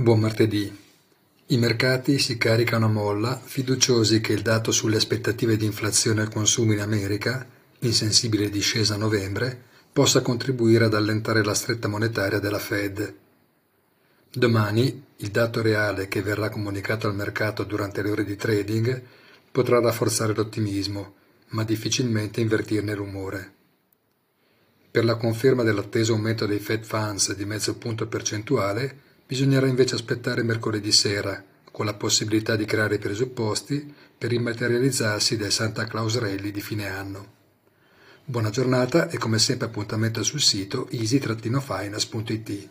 Buon martedì. I mercati si caricano a molla, fiduciosi che il dato sulle aspettative di inflazione al consumo in America, in sensibile discesa a novembre, possa contribuire ad allentare la stretta monetaria della Fed. Domani il dato reale che verrà comunicato al mercato durante le ore di trading potrà rafforzare l'ottimismo, ma difficilmente invertirne l'umore. Per la conferma dell'atteso aumento dei Fed Funds di mezzo punto percentuale, Bisognerà invece aspettare mercoledì sera, con la possibilità di creare i presupposti per il materializzarsi del Santa Claus Rally di fine anno. Buona giornata e come sempre appuntamento sul sito easy-finance.it.